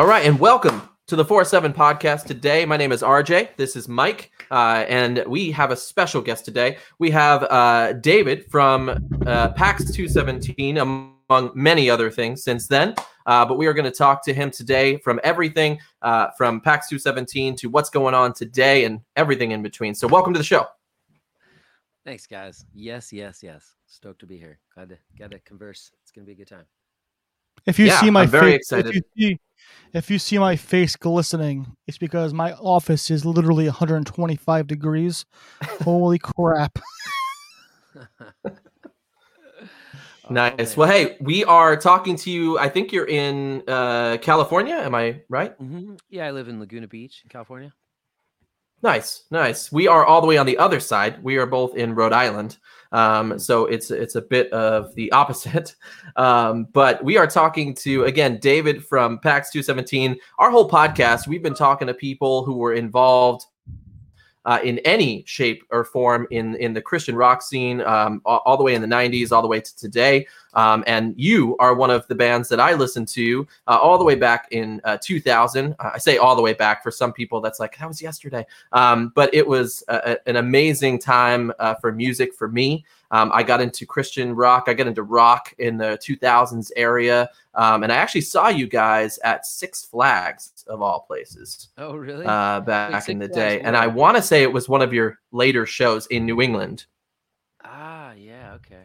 All right, and welcome to the 4 7 podcast today. My name is RJ. This is Mike, uh, and we have a special guest today. We have uh, David from uh, PAX 217, among many other things since then. Uh, but we are going to talk to him today from everything uh, from PAX 217 to what's going on today and everything in between. So, welcome to the show. Thanks, guys. Yes, yes, yes. Stoked to be here. Glad to glad to converse. It's gonna be a good time. If you Yeah, see my I'm very face, excited. If you, see, if you see my face glistening, it's because my office is literally 125 degrees. Holy crap! Nice. man. Well, hey, we are talking to you. I think you're in uh, California. Am I right? Mhm. Yeah, I live in Laguna Beach, California. Nice, nice. We are all the way on the other side. We are both in Rhode Island, um, so it's it's a bit of the opposite. Um, but we are talking to again David from PAX 217. Our whole podcast, we've been talking to people who were involved uh, in any shape or form in in the Christian rock scene, um, all, all the way in the '90s, all the way to today. Um, and you are one of the bands that I listened to uh, all the way back in uh, 2000. Uh, I say all the way back for some people. That's like that was yesterday. Um, but it was a, a- an amazing time uh, for music for me. Um, I got into Christian rock. I got into rock in the 2000s area, um, and I actually saw you guys at Six Flags of all places Oh, really? uh, back in the Flags day. And I want to say it was one of your later shows in New England. ah, yeah. Okay.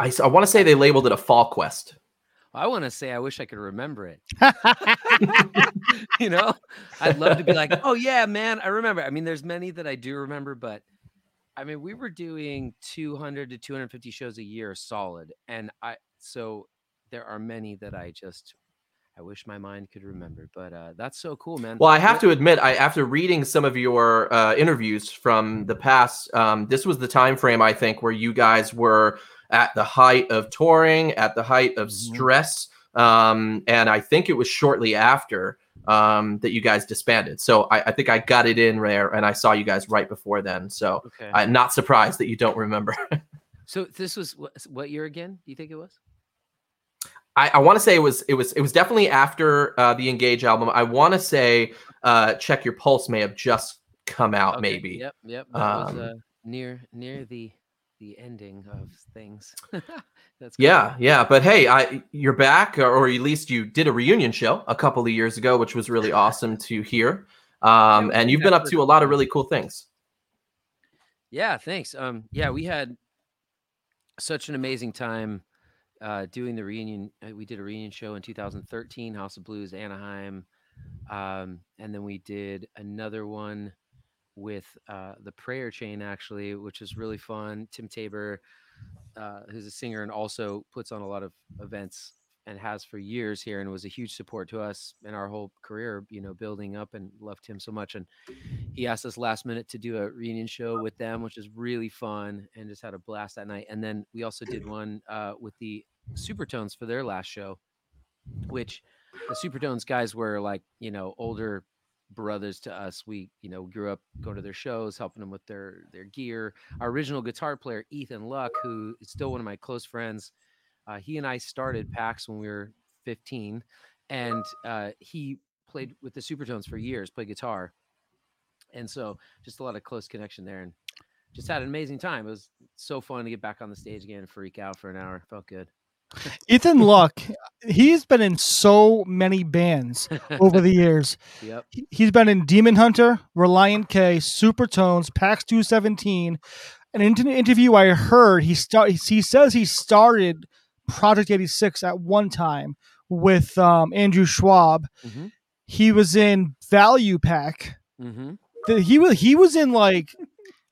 I, I want to say they labeled it a fall quest. I want to say I wish I could remember it. you know, I'd love to be like, oh yeah, man, I remember. I mean, there's many that I do remember, but I mean, we were doing 200 to 250 shows a year solid, and I so there are many that I just I wish my mind could remember. But uh, that's so cool, man. Well, I have to admit, I after reading some of your uh, interviews from the past, um, this was the time frame I think where you guys were at the height of touring, at the height of Mhm. stress, um, and I think it was shortly after um, that you guys disbanded. So I, I think I got it in there, and I saw you guys right before then. So Okay. I'm not surprised that you don't remember. so this was what, what year again? Do you think it was? I, I want to say it was it was it was definitely after uh, the Engage album. I want to say uh, Check Your Pulse may have just come out, Okay, maybe. Yep. Yep. That was Um, uh, near near the the ending of things. That's cool. Yeah, yeah, but hey, I you're back, or, at least you did a reunion show a couple of years ago, which was really awesome to hear. Um, and you've been up to a lot of really cool things. Yeah, thanks. Um, yeah, we had such an amazing time uh, doing the reunion. uh, We did a reunion show in 2013, House of Blues, Anaheim, um, and then we did another one with uh, the Prayer Chain, actually, which was really fun. Tim Taber, uh, who's a singer and also puts on a lot of events and has for years here, and was a huge support to us in our whole career. You know, building up and loved him so much, and he asked us last minute to do a reunion show with them, which is really fun and just had a blast that night. And then we also did one uh, with the Supertones for their last show, which the Supertones guys were like, you know, older brothers to us. We, you know, grew up going to their shows, helping them with their their gear. Our original guitar player, Ethan Luck, who is still one of my close friends, uh, he and I started PAX when we were 15, and uh, he played with the Supertones for years, played guitar and so just a lot of close connection there and just had an amazing time it was so fun to get back on the stage again and freak out for an hour felt good Ethan Luck, he's been in so many bands over the years. yep He- He's been in Demon Hunter, Relient K, Supertones, PAX 217. An inter- interview I heard, he start he says he started Project 86 at one time with um, Andrew Schwab. mm-hmm. He was in Value Pac. Mm-hmm. The- He was he was in like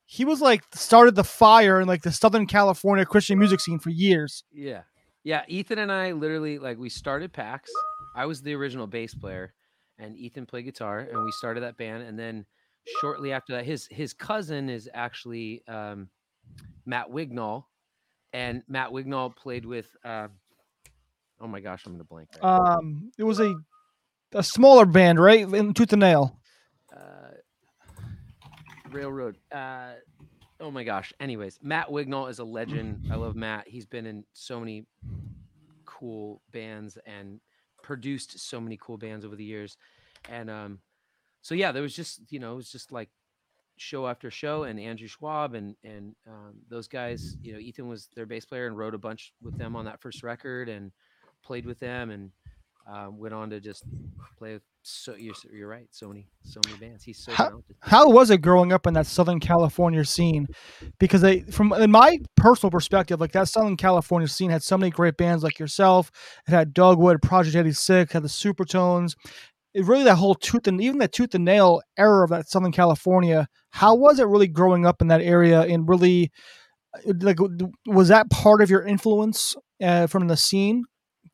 he was like started the fire in like the Southern California Christian music scene for years. yeah yeah ethan and i literally like we started pax i was the original bass player and ethan played guitar and we started that band and then shortly after that his his cousin is actually um, matt wignall and matt wignall played with uh, oh my gosh i'm gonna blank right now. Um, it was a a smaller band, right? In Tooth and Nail. uh, railroad. Uh, oh my gosh. Anyways, Matt Wignall is a legend. I love Matt. He's been in so many cool bands and produced so many cool bands over the years, and um, so yeah, there was just you know it was just like show after show, and Andrew Schwab and and um, those guys. You know, Ethan was their bass player and wrote a bunch with them on that first record and played with them and um, went on to just play with so you're, you're right so many so many bands he's so How- talented How was it growing up in that Southern California scene? Because they, from in my personal perspective, like that Southern California scene had so many great bands like yourself. It had Dogwood, Project 86, had the Supertones. It really that whole tooth and even that tooth and nail era of that Southern California. How was it really growing up in that area? And really, uh, like, was that part of your influence uh, from the scene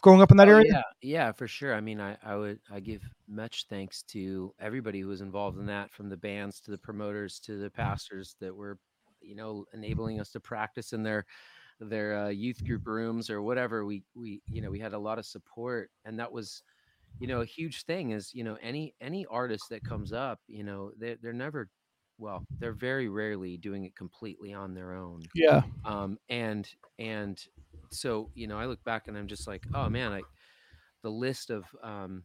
growing up in that Oh, area? yeah yeah for sure i mean i i would i give much thanks to everybody who was involved in that from the bands to the promoters to the pastors that were you know enabling us to practice in their their uh, youth group rooms or whatever we we you know we had a lot of support and that was you know a huge thing is you know any any artist that comes up you know they they're never well they're very rarely doing it completely on their own Yeah. um and and so you know i look back and i'm just like oh man like the list of um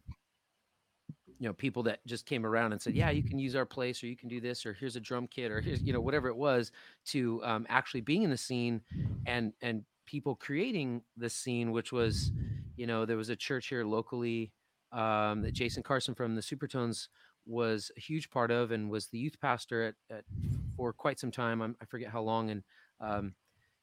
you know people that just came around and said yeah you can use our place or you can do this or here's a drum kit or here's you know whatever it was to um, actually being in the scene and and people creating the scene which was you know there was a church here locally um, that jason carson from the supertones was a huge part of and was the youth pastor at, at for quite some time I'm, i forget how long and um,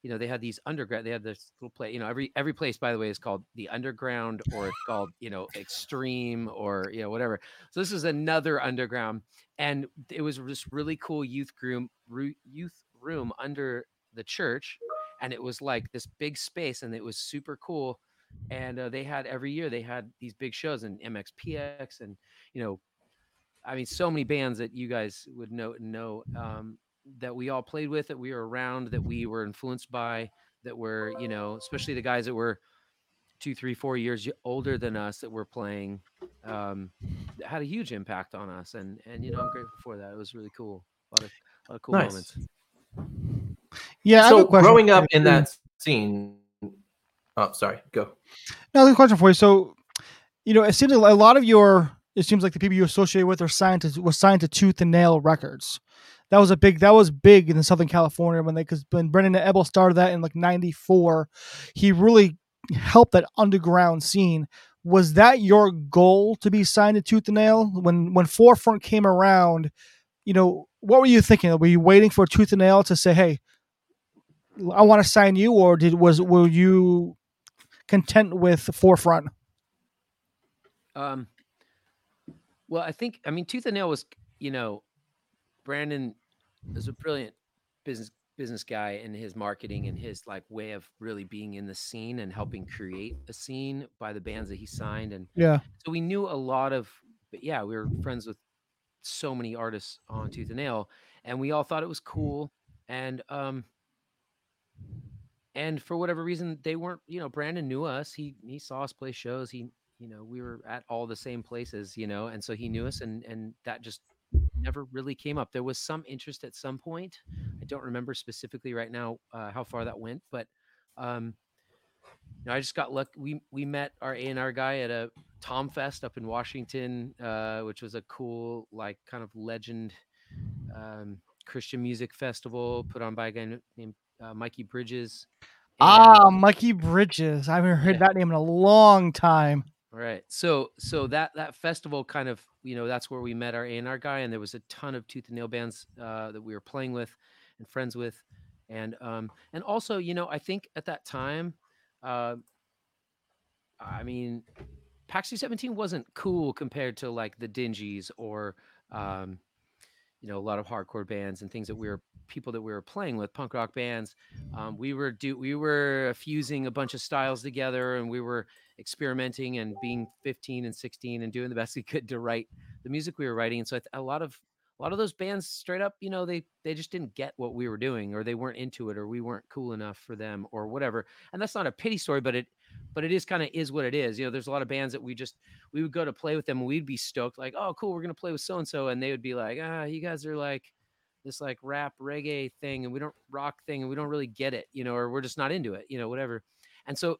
you know they had these undergrad they had this little play you know every every place by the way is called the underground or it's called you know extreme or you know whatever. So this is another underground and it was this really cool youth room youth room under the church and it was like this big space and it was super cool and uh, they had every year they had these big shows and mxpx and you know i mean so many bands that you guys would know know um, that we all played with that we were around that we were influenced by that were you know especially the guys that were two three four years older than us that were playing um had a huge impact on us and and you know i'm grateful for that it was really cool a lot of, a lot of cool Nice. moments Yeah. I have a so growing up in that scene oh sorry go Now, the question for you. So, you know, it seems like a lot of your, it seems like the people you associate with are signed to was signed to Tooth and Nail Records. That was a big. That was big in Southern California when they because when Brandon Ebel started that in like '94, he really helped that underground scene. Was that your goal to be signed to Tooth and Nail when when Forefront came around? You know, what were you thinking? Were you waiting for Tooth and Nail to say, "Hey, I want to sign you," or did was were you content with Forefront? Um, well, I think I mean Tooth and Nail was, you know, Brandon is a brilliant business business guy in his marketing and his like way of really being in the scene and helping create a scene by the bands that he signed and Yeah. so we knew a lot of but yeah we were friends with so many artists on tooth and nail and we all thought it was cool and um and for whatever reason they weren't you know brandon knew us he he saw us play shows he you know we were at all the same places you know and so he knew us and and that just never really came up there was some interest at some point i don't remember specifically right now uh, how far that went but um you know, I just got lucky. We we met our A and R guy at a Tom Fest up in Washington, uh, which was a cool, like, kind of legend um, Christian music festival put on by a guy named uh, Mikey Bridges. And- Ah, Mikey Bridges. I haven't heard Yeah. that name in a long time. Right. So so that that festival kind of you know that's where we met our A and R guy, and there was a ton of tooth and nail bands uh, that we were playing with and friends with, and um and also you know I think at that time, uh, I mean, PAX 17 wasn't cool compared to like the Dingees or um, you know a lot of hardcore bands and things that we were people that we were playing with punk rock bands um, we were do we were fusing a bunch of styles together and we were experimenting and being 15 and 16 and doing the best we could to write the music we were writing and so a lot of a lot of those bands straight up you know they they just didn't get what we were doing or they weren't into it or we weren't cool enough for them or whatever and that's not a pity story but it but it is kind of is what it is you know there's a lot of bands that we just we would go to play with them and we'd be stoked like oh cool we're gonna play with so and so and they would be like ah you guys are like this like rap reggae thing and we don't rock thing and we don't really get it you know or we're just not into it you know whatever. And so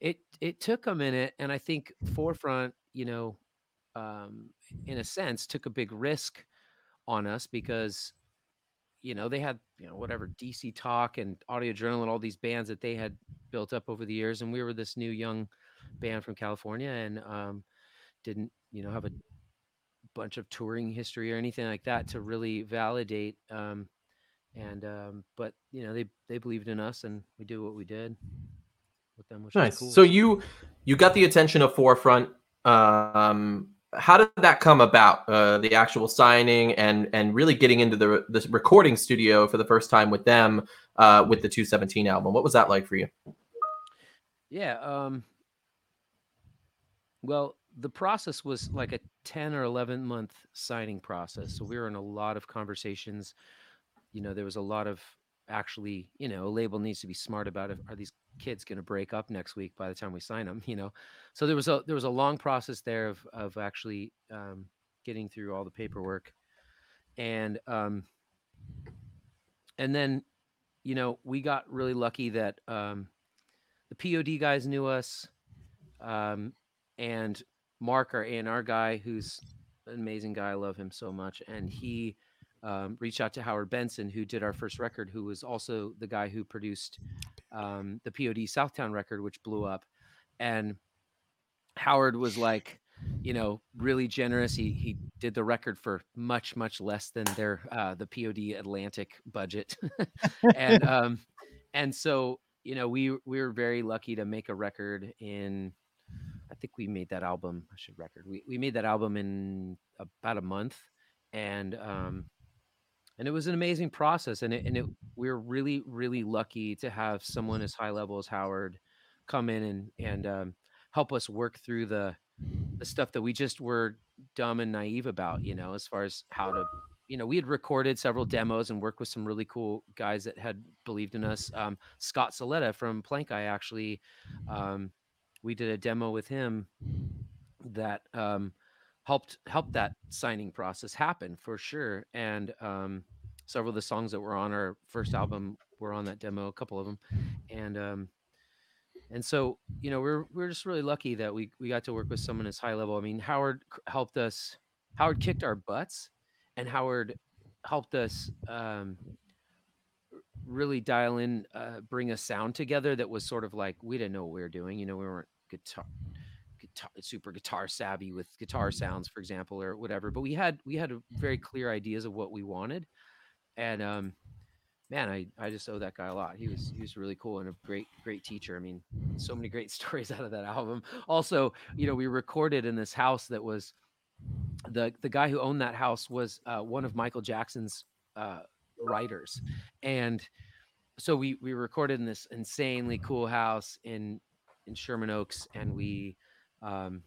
it it took a minute, and I think Forefront, you know, um, in a sense, took a big risk on us because you know they had you know whatever DC Talk and Audio Journal and all these bands that they had built up over the years, and we were this new young band from California and um, didn't you know have a bunch of touring history or anything like that to really validate. Um, and um, but you know they they believed in us and we did what we did with them. Which nice. cool. So you you got the attention of Forefront. Um, how did that come about? Uh, the actual signing and and really getting into the the recording studio for the first time with them uh, with the 217 album. What was that like for you? Yeah. Um, well, the process was like a 10 or 11 month signing process. So we were in a lot of conversations. You know, there was a lot of actually, you know, a label needs to be smart about it. Are these kids going to break up next week by the time we sign them? You know, so there was a there was a long process there of of actually um, getting through all the paperwork, and um, and then, you know, we got really lucky that um, the POD guys knew us, um, and Mark, our A&R guy, who's an amazing guy. I love him so much. And he um, reached out to Howard Benson, who did our first record, who was also the guy who produced um, the POD Southtown record, which blew up. And Howard was like, you know, really generous. He he did the record for much much less than their uh, the POD Atlantic budget, and um, and so you know we we were very lucky to make a record in think we made that album. I should record. We we made that album in about a month, and um, and it was an amazing process. And it and it we are really really lucky to have someone as high level as Howard come in and and um, help us work through the the stuff that we just were dumb and naive about. You know, as far as how to. You know, we had recorded several demos and worked with some really cool guys that had believed in us. Um, Scott Silletta from Plankeye actually um, we did a demo with him that um, helped helped that signing process happen for sure. And um, several of the songs that were on our first album were on that demo, a couple of them, and um, and so you know we're we're just really lucky that we we got to work with someone as high level. I mean, Howard helped us. Howard kicked our butts, and Howard helped us um, really dial in, uh, bring a sound together that was sort of like we didn't know what we were doing. You know, we weren't guitar, guitar super guitar savvy with guitar sounds, for example, or whatever. But we had we had very clear ideas of what we wanted, and um, man, I I just owe that guy a lot. He was he was really cool and a great great teacher. I mean, so many great stories out of that album. Also, you know, we recorded in this house that was the the guy who owned that house was uh, one of Michael Jackson's uh, writers, and so we we recorded in this insanely cool house in in Sherman Oaks, and we, um,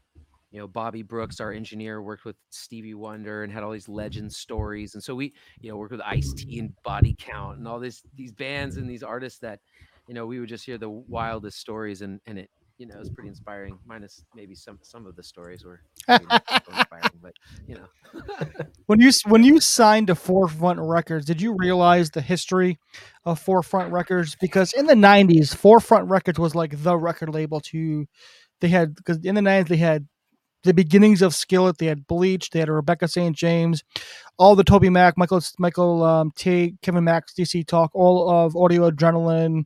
you know, Bobby Brooks, our engineer, worked with Stevie Wonder and had all these legend stories, and so we, you know, worked with Ice T and Body Count and all this these bands and these artists that, you know, we would just hear the wildest stories, and and it you know, it was pretty inspiring. Minus maybe some some of the stories were but you know. when you when you signed to Forefront Records, did you realize the history of Forefront Records? Because in the '90s, Forefront Records was like the record label to. They had because in the '90s they had the beginnings of Skillet. They had Bleach. They had Rebecca St. James, all the Toby Mac, Michael Michael um, Tait, Kevin Max, DC Talk, all of Audio Adrenaline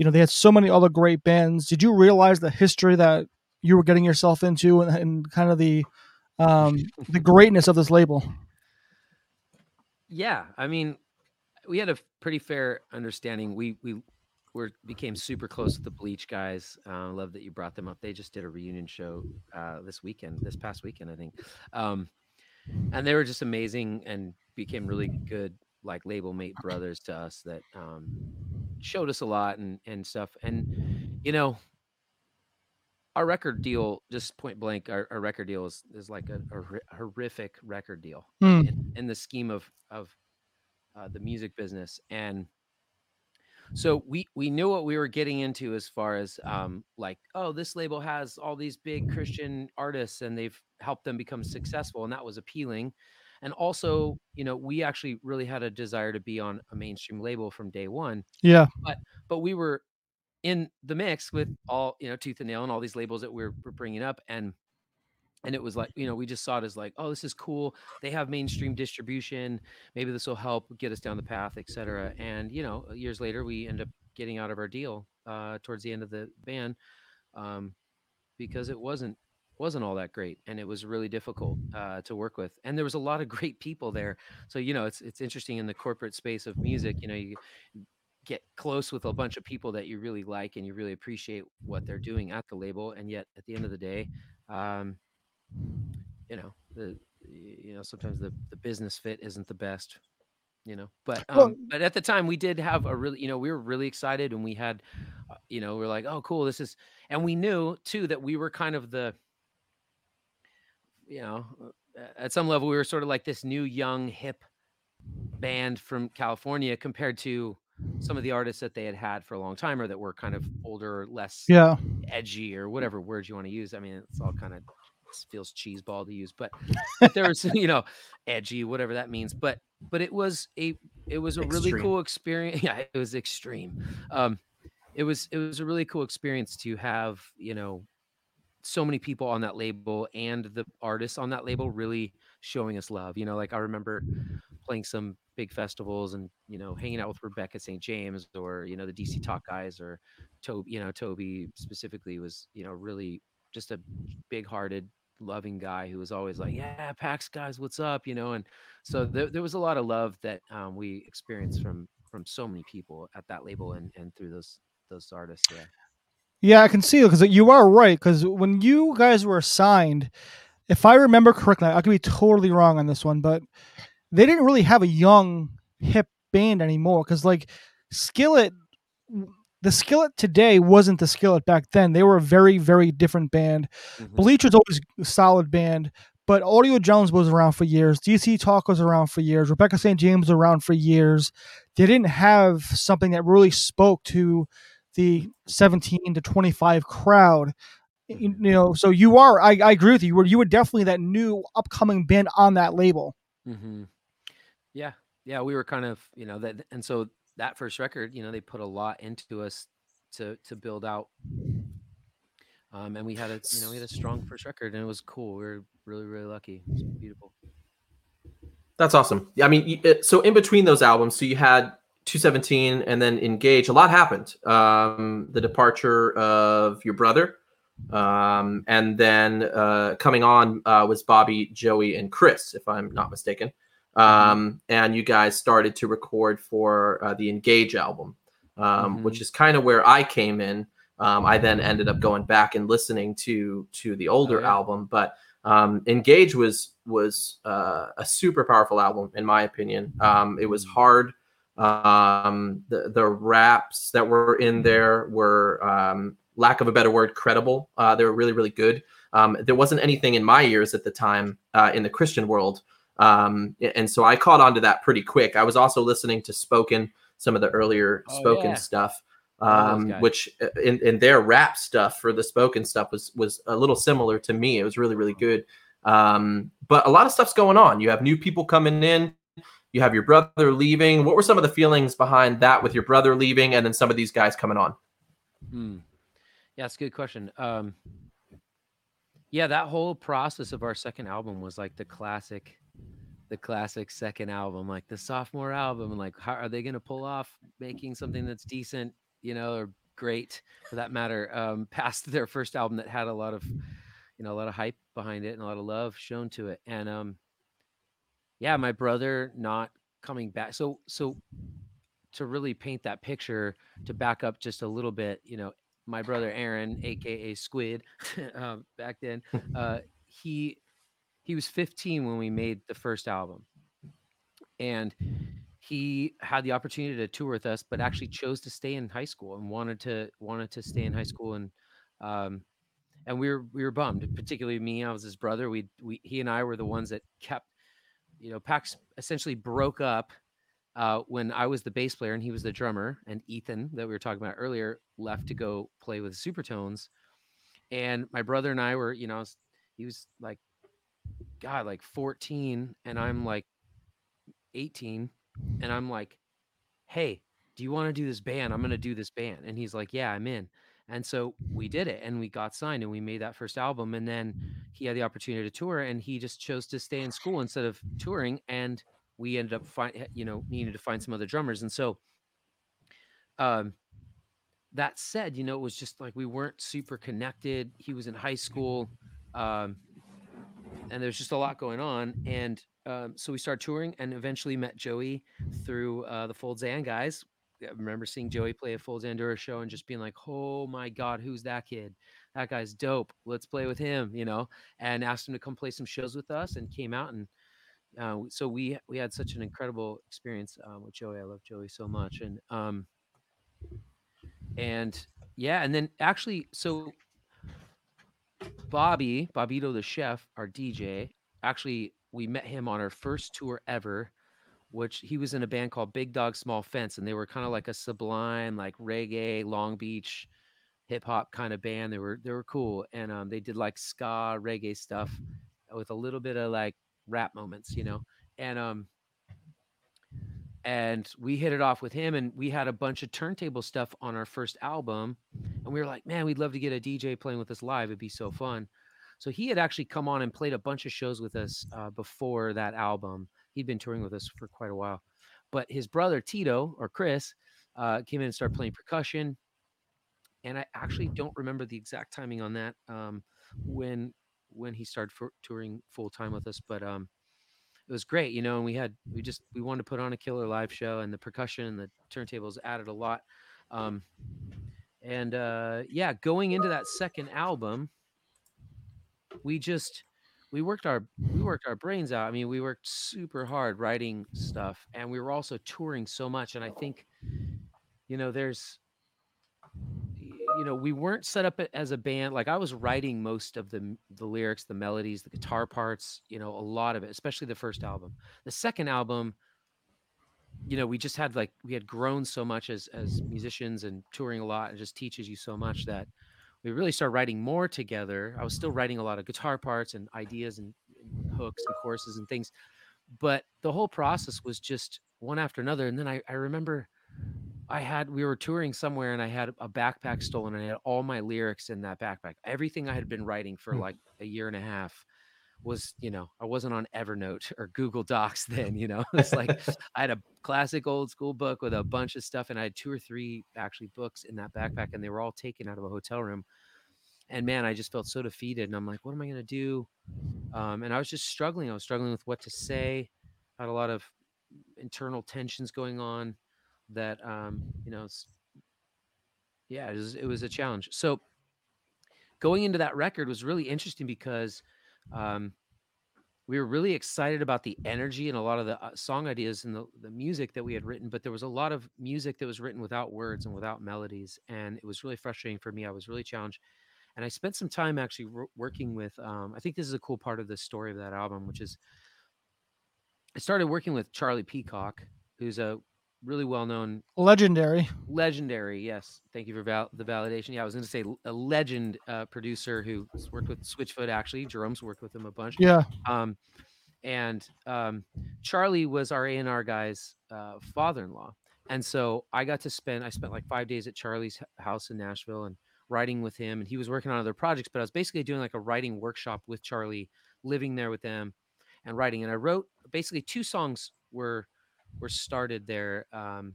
you know they had so many other great bands did you realize the history that you were getting yourself into and, and kind of the um the greatness of this label. Yeah i mean we had a pretty fair understanding. We we were became super close with the bleach guys. Uh, love that you brought them up. They just did a reunion show uh, this weekend this past weekend i think. Um, and they were just amazing and became really good like label mate brothers to us that um, showed us a lot and and stuff. And you know, our record deal, just point blank, our, our record deal is is like a, a horrific record deal mm. in, in, the scheme of of uh, the music business. And so we we knew what we were getting into as far as um, like, oh, this label has all these big Christian artists and they've helped them become successful, and that was appealing and also you know we actually really had a desire to be on a mainstream label from day one yeah but but we were in the mix with all you know tooth and nail and all these labels that we're, we're bringing up and and it was like you know we just saw it as like oh this is cool. They have mainstream distribution. Maybe this will help get us down the path etc and you know years later we end up getting out of our deal uh, towards the end of the ban um, because it wasn't wasn't all that great and it was really difficult uh, to work with. And there was a lot of great people there. So you know it's it's interesting in the corporate space of music you know you get close with a bunch of people that you really like and you really appreciate what they're doing at the label and yet at the end of the day um, you know the you know sometimes the the business fit isn't the best you know but um Well- but at the time we did have a really you know we were really excited and we had uh, you know we are like oh cool this is and we knew too that we were kind of the you know uh, at some level we were sort of like this new young hip band from california compared to some of the artists that they had had for a long time or that were kind of older less Yeah. edgy or whatever words you want to use. I mean, it's all kind of feels cheeseball to use, but, but there was, you know, edgy, whatever that means. But but it was a it was a really cool experience. Yeah, it was extreme. Um, it was it was a really cool experience to have you know so many people on that label and the artists on that label really showing us love. You know, like I remember playing some big festivals and you know hanging out with Rebecca St. James or you know the DC Talk guys or Toby. You know, Toby specifically was you know really just a big-hearted, loving guy who was always like, "Yeah, PAX guys, what's up?" You know, and so there, there was a lot of love that um, we experienced from from so many people at that label and and through those those artists. Yeah. Yeah, I can see because you are right. Because when you guys were signed, if I remember correctly, I could be totally wrong on this one, but they didn't really have a young hip band anymore. Because like Skillet, the Skillet today wasn't the Skillet back then. They were a very, very different band. Mhm. Bleach was always a solid band, but Audio Jones was around for years. DC Talk was around for years. Rebecca St. James was around for years. They didn't have something that really spoke to the 17 to 25 crowd. You, you know, so you are, I, I agree with you. You were, you were definitely that new upcoming band on that label. hmm Yeah, yeah, we were kind of, you know, that, and so that first record, you know, they put a lot into us to to build out. Um, and we had a, you know, we had a strong first record, and it was cool. We were really, really lucky. It was beautiful. That's awesome. Yeah, I mean, so in between those albums, so you had 217 and then Engage. A lot happened. Um, the departure of your brother, um, and then uh, coming on uh, was Bobby, Joey, and Chris, if I'm not mistaken. Um, and you guys started to record for uh, the Engage album, um, Mhm. which is kind of where I came in. Um, I then ended up going back and listening to to the older yeah. album, but um, Engage was was uh, a super powerful album in my opinion. Um, it was hard. Um, the the raps that were in there were, um, lack of a better word, credible. Uh, they were really really good. Um, there wasn't anything in my ears at the time uh, in the Christian world, um, and so I caught on to that pretty quick. I was also listening to Spoken, some of the earlier Oh, Spoken yeah. stuff um, which uh, in, in their rap stuff for the spoken stuff was was a little similar to me. It was really really good. Um, but a lot of stuff's going on. You have new people coming in. You have your brother leaving. What were some of the feelings behind that with your brother leaving and then some of these guys coming on? Hmm. Yeah, it's a good question. Um, yeah, that whole process of our second album was like the classic, the classic second album, like the sophomore album. And like, how are they going to pull off making something that's decent, you know, or great for that matter, um, past their first album that had a lot of, you know, a lot of hype behind it and a lot of love shown to it. And um, yeah, my brother not coming back. So, so to really paint that picture, to back up just a little bit, you know, my brother Aaron, aka Squid, um, back then, uh, he he was 15 when we made the first album, and he had the opportunity to tour with us, but actually chose to stay in high school and wanted to wanted to stay in high school and um, and we were we were bummed, particularly me. I was his brother. We we he and I were the ones that kept, you know, Pax essentially broke up uh, when I was the bass player and he was the drummer, and Ethan that we were talking about earlier left to go play with Supertones, and my brother and I were, you know, was- he was like, God, like 14, and I'm like 18, and I'm like, hey, do you want to do this band? I'm going to do this band. And he's like, yeah, I'm in. And so we did it and we got signed and we made that first album. And then he had the opportunity to tour and he just chose to stay in school instead of touring. And we ended up find, you know, needed to find some other drummers. And so, um, that said, you know, it was just like we weren't super connected. He was in high school. Um, and there's just a lot going on. And um, so we started touring and eventually met Joey through uh, the Fold Zan guys. I remember seeing Joey play a Fold Zandura show and just being like, oh my God, who's that kid? That guy's dope. Let's play with him, you know, and asked him to come play some shows with us and came out. And uh, so we, we had such an incredible experience uh, with Joey. I love Joey so much. And, um, and yeah, and then actually, so Bobby, Bobito the chef, our DJ, actually we met him on our first tour ever, which he was in a band called Big Dog Small Fence, and they were kind of like a sublime, like reggae, Long Beach, hip hop kind of band. They were they were cool, and um, they did like ska reggae stuff with a little bit of like rap moments, you know, and um, and we hit it off with him and we had a bunch of turntable stuff on our first album and we were like man we'd love to get a dj playing with us live. It'd be so fun. So he had actually come on and played a bunch of shows with us uh, before that album. He'd been touring with us for quite a while. But his brother tito or chris uh, came in and started playing percussion and i actually don't remember the exact timing on that um, when when he started touring full time with us but um, it was great, you know, and we had we just we wanted to put on a killer live show and the percussion and the turntables added a lot. Um and uh yeah, going into that second album, we just we worked our we worked our brains out. I mean, we worked super hard writing stuff and we were also touring so much and I think you know, there's you know, we weren't set up as a band. Like I was writing most of the the lyrics, the melodies, the guitar parts. You know, a lot of it, especially the first album. The second album, you know, we just had like we had grown so much as as musicians and touring a lot, and just teaches you so much that we really started writing more together. I was still writing a lot of guitar parts and ideas and, and hooks and choruses and things, but the whole process was just one after another. And then I, I remember I had we were touring somewhere and I had a backpack stolen and I had all my lyrics in that backpack. Everything I had been writing for Hmm. like a year and a half was, you know, I wasn't on Evernote or Google Docs then, you know. It's like I had a classic old school book with a bunch of stuff and I had two or three actually books in that backpack and they were all taken out of a hotel room. And man, I just felt so defeated and I'm like, what am I going to do? Um, and I was just struggling. I was struggling with what to say. I had a lot of internal tensions going on that um, you know, yeah, it was, it was a challenge. So going into that record was really interesting because um, we were really excited about the energy and a lot of the uh, song ideas and the, the music that we had written, but there was a lot of music that was written without words and without melodies. And it was really frustrating for me. I was really challenged. And I spent some time actually wor- working with, um, I think this is a cool part of the story of that album, which is I started working with Charlie Peacock, who's a really well known Legendary. legendary yes. Thank you for val- the validation. Yeah i was going to say a legend uh, producer who's worked with switchfoot actually. Jerome's worked with him a bunch. Yeah. um, and um, charlie was our a&r guy's uh, father-in-law. And so i got to spend i spent like five days at charlie's house in nashville and writing with him and he was working on other projects but i was basically doing like a writing workshop with charlie living there with them and writing. And i wrote basically two songs were were started there um,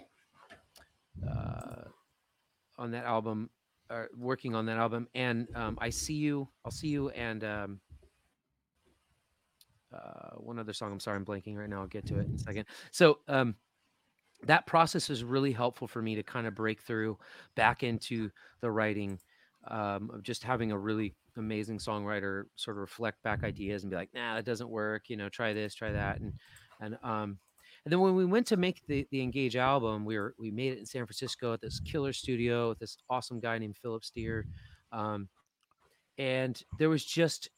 uh, on that album, uh, working on that album. And um, I see you, I'll see you, and um, uh, one other song. I'm sorry, I'm blanking right now. I'll get to it in a second. So um, that process is really helpful for me to kind of break through back into the writing um, of just having a really amazing songwriter sort of reflect back ideas and be like, nah, that doesn't work. You know, try this, try that, and and um, and then when we went to make the the Engage album, we were we made it in San Francisco at this killer studio with this awesome guy named Philip Steer, um, and there was just.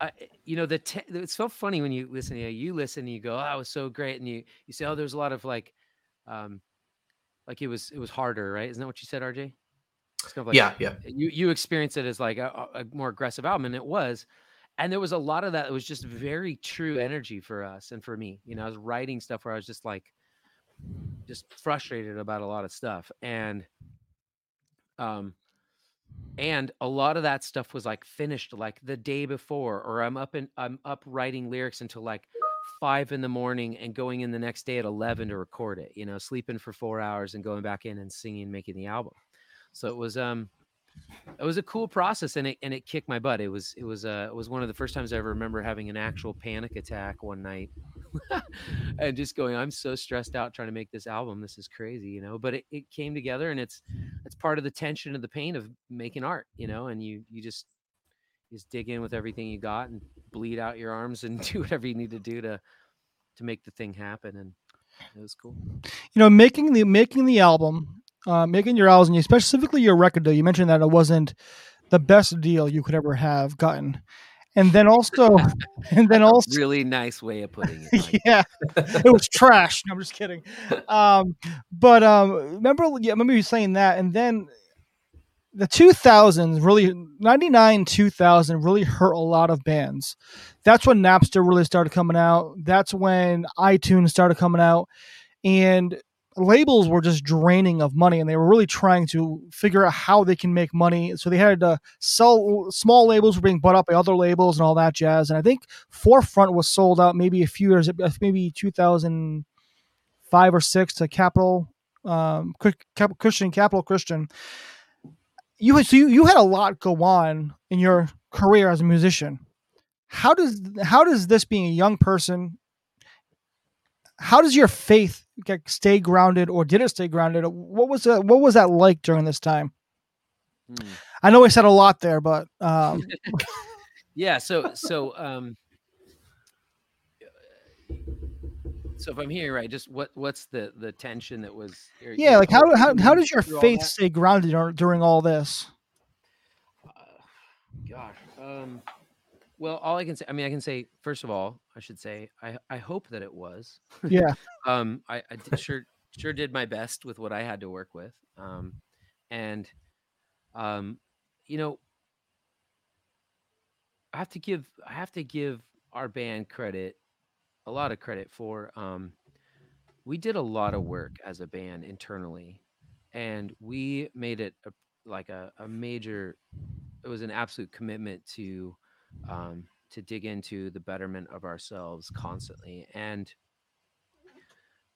I, you know the te- it's so funny when you listen you, know, you listen and you go oh that was so great and you you say oh there's a lot of like um like it was it was harder right isn't that what you said rj it's kind of like yeah, yeah. you you experience it as like a, a more aggressive album and it was and there was a lot of that that was just very true energy for us and for me you know i was writing stuff where i was just like just frustrated about a lot of stuff and um and a lot of that stuff was like finished like the day before or i'm up and i'm up writing lyrics until like five in the morning and going in the next day at 11 to record it you know sleeping for four hours and going back in and singing making the album. So it was um it was a cool process and it and it kicked my butt. It was it was uh it was one of the first times i ever remember having an actual panic attack one night and just going i'm so stressed out trying to make this album. This is crazy you know? But it, it came together and it's it's part of the tension and the pain of making art you know? And you you just just dig in with everything you got and bleed out your arms and do whatever you need to do to to make the thing happen and it was cool. You know, making the making the album, uh, making your albums, and you- specifically your record deal. You mentioned that it wasn't the best deal you could ever have gotten, and then also, and then also, really nice way of putting it yeah, it was trash. No, I'm just kidding. Um, but um, remember, yeah, remember you saying that, and then the 2000s really 99 2000 really hurt a lot of bands that's when napster really started coming out that's when itunes started coming out and labels were just draining of money and they were really trying to figure out how they can make money. So they had to sell small labels were being bought up by other labels and all that jazz and i think forefront was sold out maybe a few years maybe 2005 or 6 to Capitol um christian Capitol christian. You had- so you, you had a lot go on in your career as a musician. How does how does this being a young person how does your faith stay grounded or did it stay grounded what was that what was that like during this time Hmm. i know i said a lot there but um yeah so so um so if i'm hearing right just what what's the the tension that was or, you yeah know, like how, how, how does your faith stay grounded during all this Uh, God. Um, well, all I can say, I mean, I can say, first of all, I should say, I, I hope that it was. yeah Um, I, I did, sure, sure did my best with what I had to work with. Um, and, um, you know, I have to give, I have to give our band credit, a lot of credit for, um, we did a lot of work as a band internally and we made it a, like a, a major it was an absolute commitment to um, to dig into the betterment of ourselves constantly and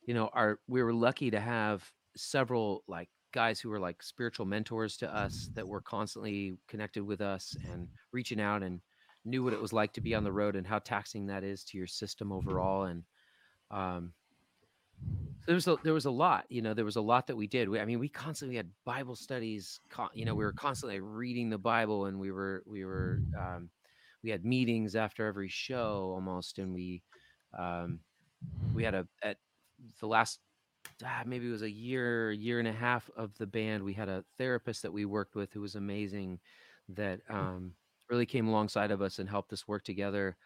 you know our we were lucky to have several like guys who were like spiritual mentors to us that were constantly connected with us and reaching out and knew what it was like to be on the road and how taxing that is to your system overall and um there was a, there was a lot you know there was a lot that we did. We, i mean we constantly had bible studies you know we were constantly reading the bible and we were we were um, we had meetings after every show almost and we um, we had a at the last ah, maybe it was a year year and a half of the band we had a therapist that we worked with who was amazing that um, really came alongside of us and helped us work together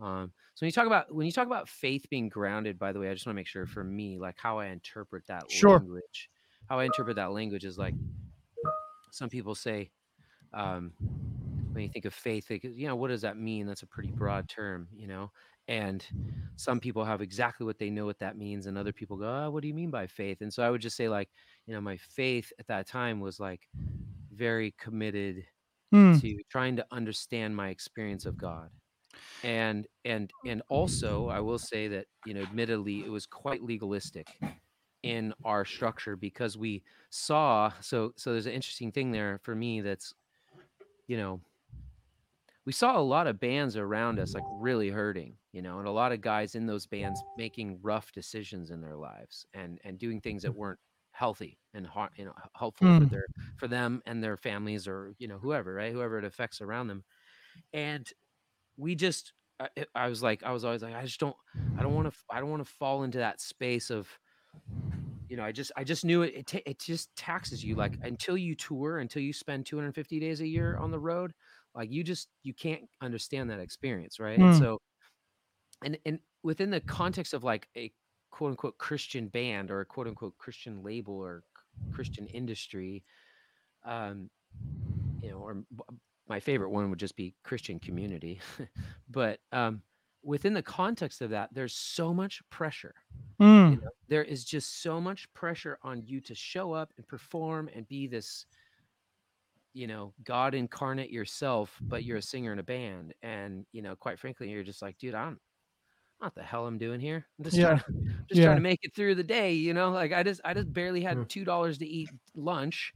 um, so when you talk about when you talk about faith being grounded, by the way, I just want to make sure for me, like how I interpret that Sure. language, how I interpret that language is like some people say, um, when you think of faith, you know, what does that mean? That's a pretty broad term, you know. And some people have exactly what they know what that means, and other people go, oh, "What do you mean by faith?" And so I would just say, like, you know, my faith at that time was like very committed Hmm. to trying to understand my experience of God. And and and also I will say that, you know, admittedly it was quite legalistic in our structure because we saw so so there's an interesting thing there for me that's you know we saw a lot of bands around us like really hurting you know and a lot of guys in those bands making rough decisions in their lives and and doing things that weren't healthy and you know helpful for Mm. their for them and their families or you know whoever right whoever it affects around them and we just I, I was like i was always like i just don't i don't want to i don't want to fall into that space of you know i just i just knew it it, it just taxes you like until you tour until you spend 250 days a year on the road like you just you can't understand that experience right and Mm. so and and within the context of like a quote unquote christian band or a quote unquote christian label or christian industry um you know or my favorite one would just be christian community but um within the context of that, there's so much pressure. Mm. You know, there is just so much pressure on you to show up and perform and be this, you know, God incarnate yourself, but you're a singer in a band. And, you know, quite frankly, you're just like, dude, I'm not the hell I'm doing here. I'm just Yeah. trying to just Yeah. trying to make it through the day, you know? Like I just I just barely had two dollars to eat lunch.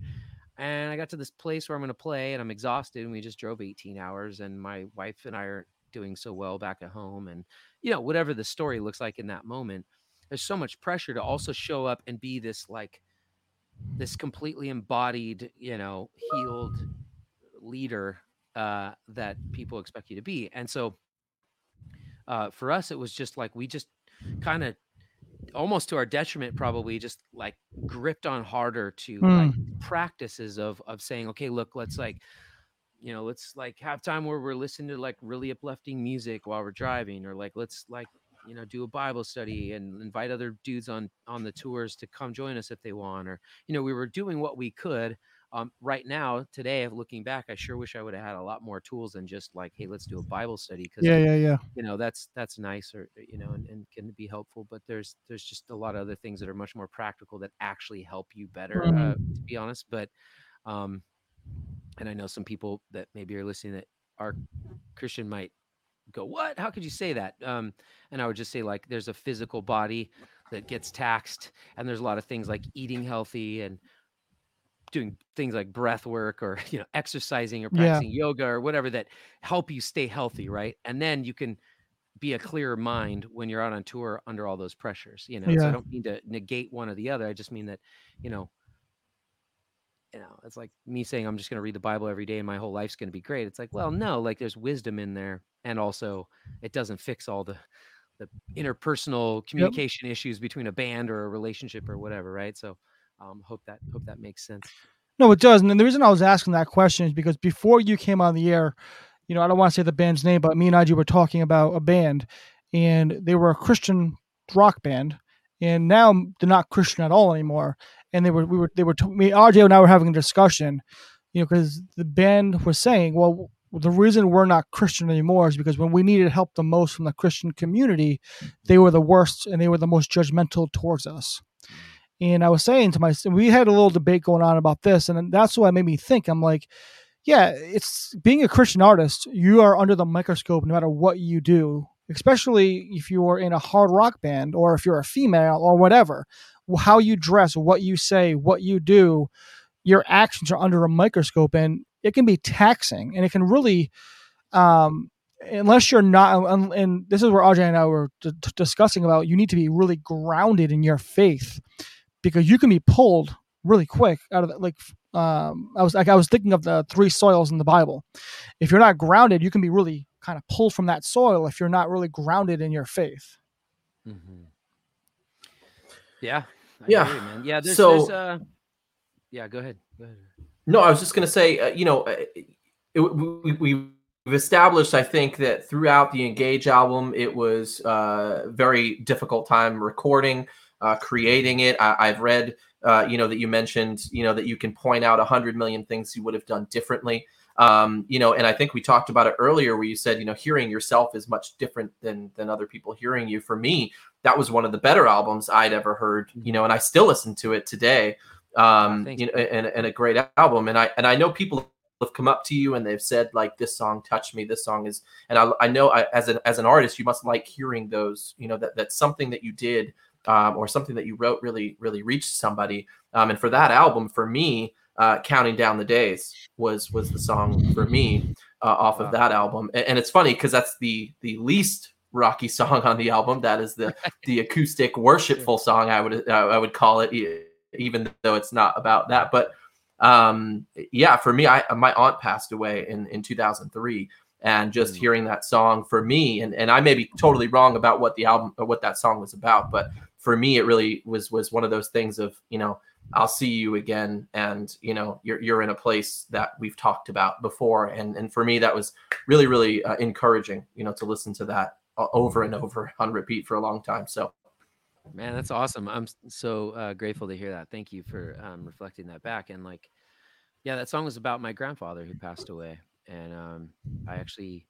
And I got to this place where I'm gonna play and I'm exhausted. And we just drove 18 hours and my wife and I are doing so well back at home. And you know, whatever the story looks like in that moment, there's so much pressure to also show up and be this like this completely embodied, you know, healed leader uh that people expect you to be. And so uh for us it was just like we just kind of almost to our detriment probably just like gripped on harder to like practices of of saying okay look let's like you know let's like have time where we're listening to like really uplifting music while we're driving or like let's like you know do a bible study and invite other dudes on on the tours to come join us if they want or you know we were doing what we could um, right now today looking back i sure wish i would have had a lot more tools than just like hey let's do a bible study because Yeah, yeah, yeah. you know that's that's nice or you know and, and can be helpful but there's there's just a lot of other things that are much more practical that actually help you better uh, Mhm. to be honest but um and i know some people that maybe are listening that are christian might go what? How could you say that? Um and i would just say like there's a physical body that gets taxed and there's a lot of things like eating healthy and doing things like breath work or you know exercising or Yeah. practicing yoga or whatever that help you stay healthy right? And then you can be a clearer mind when you're out on tour under all those pressures you know? So i don't mean to negate one or the other i just mean that you know you know it's like me saying i'm just going to read the bible every day and my whole life's going to be great it's like well no like there's wisdom in there and also it doesn't fix all the the interpersonal communication issues between a band or a relationship or whatever right so um hope that hope that makes sense No, it does. And the reason I was asking that question is because before you came on the air, you know, I don't want to say the band's name, but me and RJ were talking about a band, and they were a Christian rock band, and now they're not Christian at all anymore. And they were, we were, they were, t- me, RJ and I were having a discussion, you know, because the band was saying, well, the reason we're not Christian anymore is because when we needed help the most from the Christian community, they were the worst and they were the most judgmental towards us. And I was saying to myself, we had a little debate going on about this, and that's what made me think. I'm like, yeah, it's being a Christian artist, you are under the microscope no matter what you do, especially if you are in a hard rock band or if you're a female or whatever. How you dress, what you say, what you do, your actions are under a microscope, and it can be taxing, and it can really, um, unless you're not, and- this is where RJ and I were d- discussing about, you need to be really grounded in your faith because you can be pulled really quick out of the, like um I was like I was thinking of the three soils in the Bible. If you're not grounded, you can be really kind of pulled from that soil if you're not really grounded in your faith. Mm-hmm. Yeah. I Yeah. hear you, man. Yeah. There's, So- there's, uh, yeah. Go ahead. Go ahead. No, I was just going to say, uh, you know, uh, it, we, we, we've established, I think, that throughout the Engage album, it was a very difficult time recording, uh, creating it. I, I've read, uh, you know, that you mentioned, you know, that you can point out a hundred million things you would have done differently. Um, you know, and I think we talked about it earlier where you said, you know, hearing yourself is much different than than other people hearing you. For me, that was one of the better albums I'd ever heard, you know, and I still listen to it today. Um, thanks. you know, and, and a great album. And I and I know people have come up to you and they've said like this song touched me. This song is, and I, I know I, as an as an artist, you must like hearing those. You know that that's something that you did um, or something that you wrote really really reached somebody. Um, and for that album, for me, uh, counting down the days was was the song for me uh, off Wow. of that album. And, and it's funny because that's the the least rocky song on the album. That is the the acoustic worshipful song I would uh, I would call it, even though it's not about that. But um, yeah, for me, I my aunt passed away in in 2003. And just Mm. hearing that song for me, and, and I may be totally wrong about what the album or what that song was about, but for me, it really was was one of those things of you know I'll see you again, and you know you're you're in a place that we've talked about before, and and for me that was really really uh, encouraging, you know, to listen to that uh, over and over on repeat for a long time. So Man, that's awesome. I'm so uh, grateful to hear that. Thank you for um, reflecting that back. And like, yeah, that song was about my grandfather who passed away, and um, I actually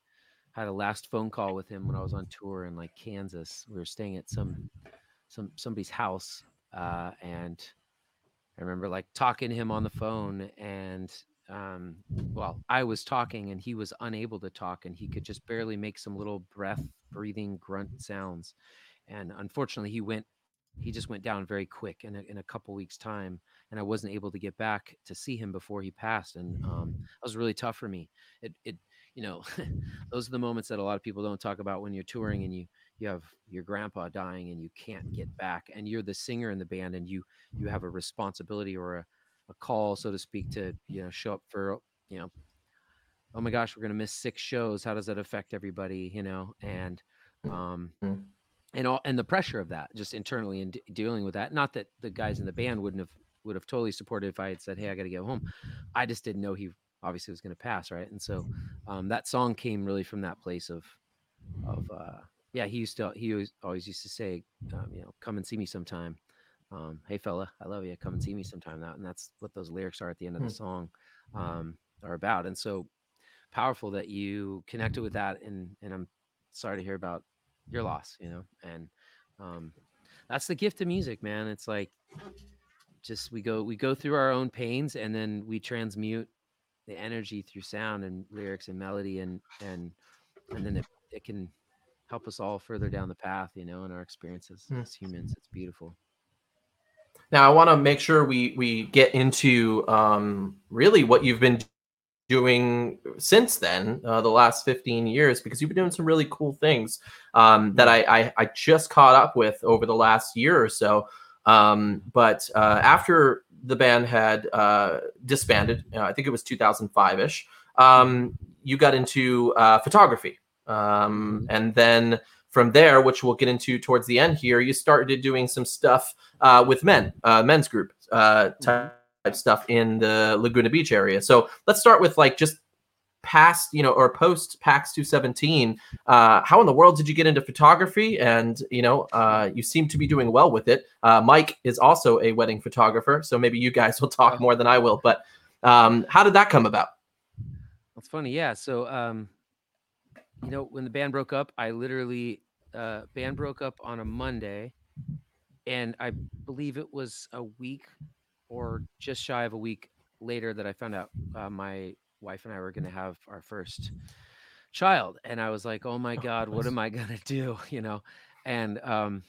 had a last phone call with him when I was on tour in like Kansas. We were staying at some some somebody's house, uh, and I remember like talking to him on the phone, and um, well, I was talking and he was unable to talk, and he could just barely make some little breath, breathing grunt sounds. And unfortunately, he went he just went down very quick in a, in a couple weeks time and i wasn't able to get back to see him before he passed and um, that was really tough for me it, it you know those are the moments that a lot of people don't talk about when you're touring and you you have your grandpa dying and you can't get back and you're the singer in the band and you you have a responsibility or a, a call so to speak to you know show up for you know oh my gosh we're going to miss six shows how does that affect everybody you know and um Mhm. and all and the pressure of that just internally and dealing with that not that the guys in the band wouldn't have would have totally supported if i had said hey i got to get home. I just didn't know he obviously was going to pass right and so um, that song came really from that place of of uh yeah he used to he always, always used to say um, you know come and see me sometime. Um, hey fella i love you come and see me sometime that and that's what those lyrics are at the end of the Hmm. song um, are about and so powerful that you connected with that and and i'm sorry to hear about your loss you know and um, that's the gift of music man. It's like just we go we go through our own pains and then we transmute the energy through sound and lyrics and melody and and and then it, it can help us all further down the path you know in our experiences Hmm. as humans. It's beautiful. Now, I want to make sure we we get into um, really what you've been doing since then, uh, the last 15 years, because you've been doing some really cool things um, that I, I I just caught up with over the last year or so. Um, but uh, after the band had uh, disbanded, uh, I think it was 2005 ish, um, you got into uh, photography. Um, and then from there, which we'll get into towards the end here, you started doing some stuff uh, with men, men's group type stuff in the Laguna Beach area. So let's start with like just past, you know, or post PAX 217. Uh, how in the world did you get into photography? And you know, uh, you seem to be doing well with it. Uh, Mike is also a wedding photographer, so maybe you guys will talk more than I will. But um, how did that come about? That's funny. Yeah. So, um, you know, when the band broke up, I literally, uh, band broke up on a Monday, and I believe it was a week or just shy of a week later that I found out uh, my wife and I were going to have our first child, and I was like, "Oh my God, what am I gonna do?" You know, and um,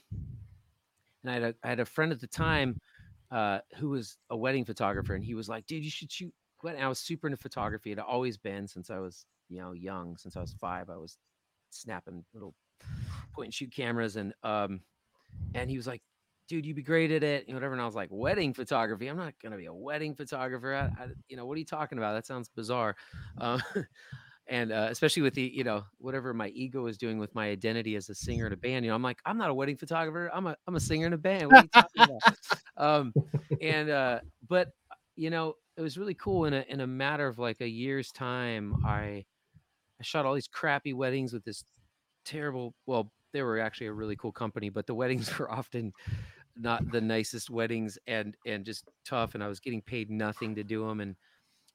and I had a I had a friend at the time uh, who was a wedding photographer, and he was like, "Dude, you should shoot." But I was super into photography. It had always been since I was, you know, young. Since I was five, I was snapping little point and shoot cameras, and um, and he was like, "Dude, you'd be great at it," and whatever. And I was like, "Wedding photography? I'm not gonna be a wedding photographer. I, I, you know, what are you talking about? That sounds bizarre." Um, and uh, especially with the, you know, whatever my ego is doing with my identity as a singer in a band, you know, I'm like, I'm not a wedding photographer. I'm a, I'm a singer in a band. What are you talking about? um, and uh, but you know, it was really cool. In a in a matter of like a year's time, I I shot all these crappy weddings with this terrible. Well, they were actually a really cool company, but the weddings were often not the nicest weddings and and just tough. And I was getting paid nothing to do them. And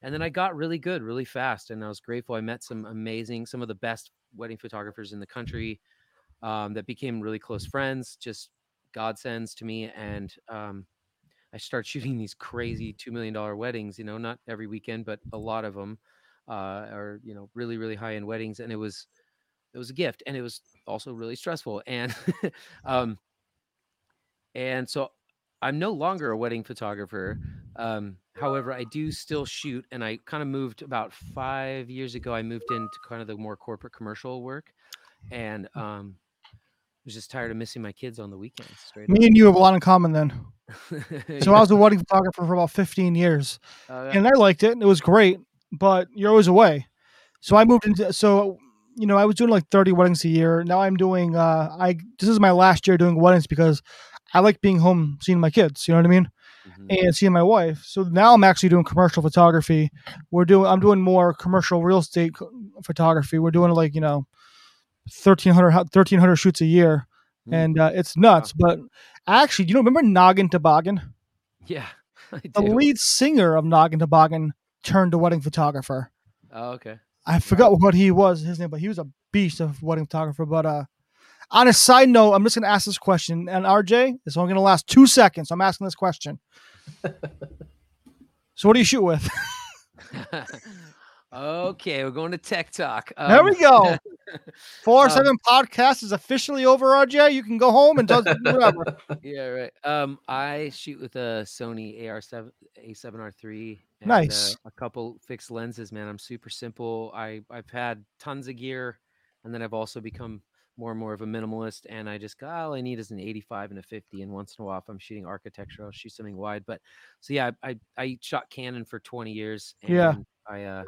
and then I got really good really fast, and I was grateful. I met some amazing, some of the best wedding photographers in the country um, that became really close friends. Just godsends to me, and um, I start shooting these crazy two million dollar weddings. You know, not every weekend, but a lot of them uh, are you know really really high end weddings, and it was it was a gift, and it was also really stressful, and um, and so I'm no longer a wedding photographer. Um, however, I do still shoot, and I kind of moved about five years ago. I moved into kind of the more corporate commercial work, and um, was just tired of missing my kids on the weekends. Me and you have a lot in common then. up. So I was a wedding photographer for about 15 years, Uh, and I liked it. and It was great, but you're always away. So I moved into so you know I was doing like 30 weddings a year. Now I'm doing uh I this is my last year doing weddings because I like being home seeing my kids. You know what I mean? mhm. and seeing my wife. So now I'm actually doing commercial photography. We're doing I'm doing more commercial real estate photography. We're doing like you know 1300 1300 shoots a year, Mm. and uh, it's nuts. But actually, you know, remember Noggin Toboggan? Yeah, The lead singer of Noggin Toboggan turned to wedding photographer. Oh, okay. I forgot what he was his name, but he was a beast of wedding photographer. But uh, on a side note, I'm just gonna ask this question, and RJ, it's only gonna last two seconds. I'm asking this question. so, what do you shoot with? okay, we're going to tech talk. Um, there we go. Four um, seven podcast is officially over. RJ, you can go home and do whatever. yeah, right. Um, I shoot with a Sony AR7 A7R3. And, Nice. Uh, a couple fixed lenses, man. I'm super simple. I I've had tons of gear, and then I've also become more and more of a minimalist. And I just got all I need is an 85 and a 50. And once in a while, if I'm shooting architecture, I'll shoot something wide. But so yeah, I I, I shot Canon for 20 years. And Yeah. I uh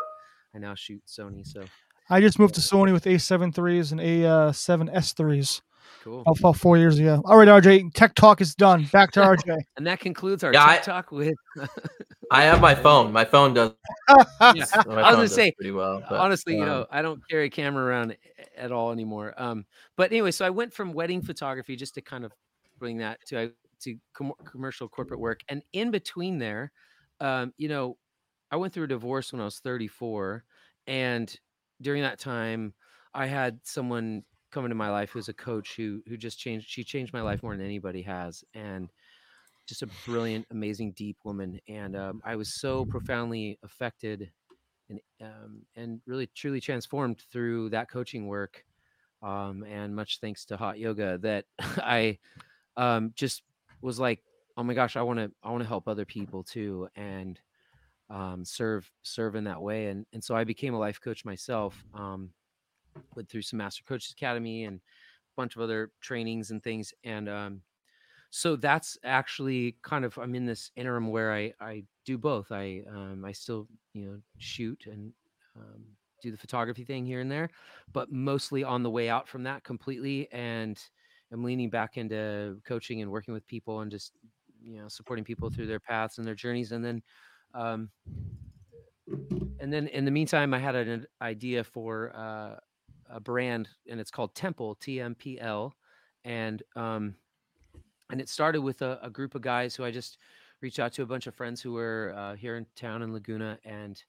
I now shoot Sony. So I just moved to Sony with A7 threes and A7 S threes cool. about four years ago. All right, RJ, tech talk is done. Back to RJ. And that concludes our Yeah, I- tech talk with. I have my phone. My phone does. Yeah. my I was phone gonna say, pretty well. but, honestly you um, know i don't carry a camera around at all anymore um but anyway so i went from wedding photography just to kind of bring that to to com- commercial corporate work and in between there um you know i went through a divorce when i was 34 and during that time i had someone come into my life who's a coach who who just changed she changed my life more than anybody has and just a brilliant amazing deep woman and um, i was so profoundly affected and um, and really truly transformed through that coaching work um, and much thanks to hot yoga that i um, just was like oh my gosh i want to i want to help other people too and um, serve serve in that way and and so i became a life coach myself um, went through some master coaches academy and a bunch of other trainings and things and so that's actually kind of i'm in this interim where i i do both. I um i still you know shoot and um, do the photography thing here and there but mostly on the way out from that completely and i'm leaning back into coaching and working with people and just you know supporting people through their paths and their journeys and then um and then in the meantime i had an idea for uh a brand and it's called temple tmpl and um and it started with a, a group of guys who I just reached out to a bunch of friends who were uh, here in town in Laguna and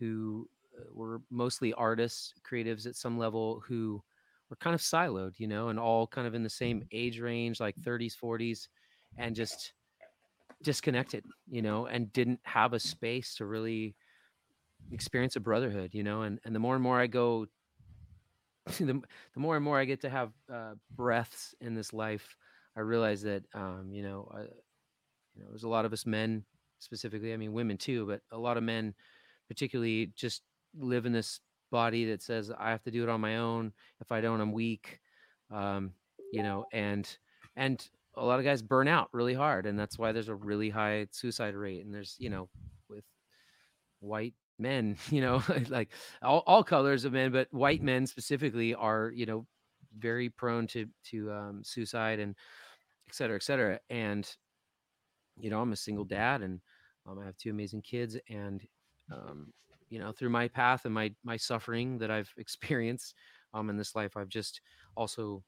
who uh, were mostly artists, creatives at some level who were kind of siloed, you know, and all kind of in the same age range, like 30s, 40s, and just disconnected, you know, and didn't have a space to really experience a brotherhood, you know, and and the more and more I go, the, the more and more I get to have uh, breaths in this life I realized that um, you know, I, you know, there's a lot of us men specifically. I mean, women too, but a lot of men, particularly, just live in this body that says I have to do it on my own. If I don't, I'm weak. Um, you know, and and a lot of guys burn out really hard, and that's why there's a really high suicide rate. And there's you know, with white men, you know, like all, all colors of men, but white men specifically are you know very prone to to um, suicide and et cetera, et cetera. And, you know, I'm a single dad and um, I have two amazing kids. And, um, you know, through my path and my, my suffering that I've experienced um, in this life, I've just also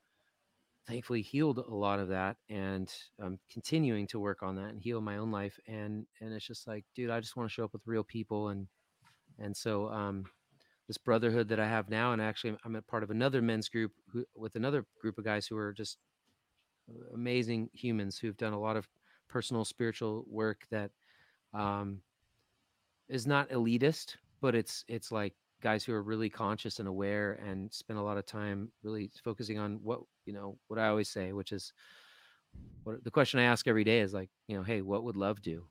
thankfully healed a lot of that and um, continuing to work on that and heal my own life. And, and it's just like, dude, I just want to show up with real people. And, and so, um, this brotherhood that I have now, and actually I'm a part of another men's group who, with another group of guys who are just amazing humans who've done a lot of personal spiritual work that um, is not elitist, but it's it's like guys who are really conscious and aware and spend a lot of time really focusing on what you know what I always say, which is what the question I ask every day is like you know, hey, what would love do?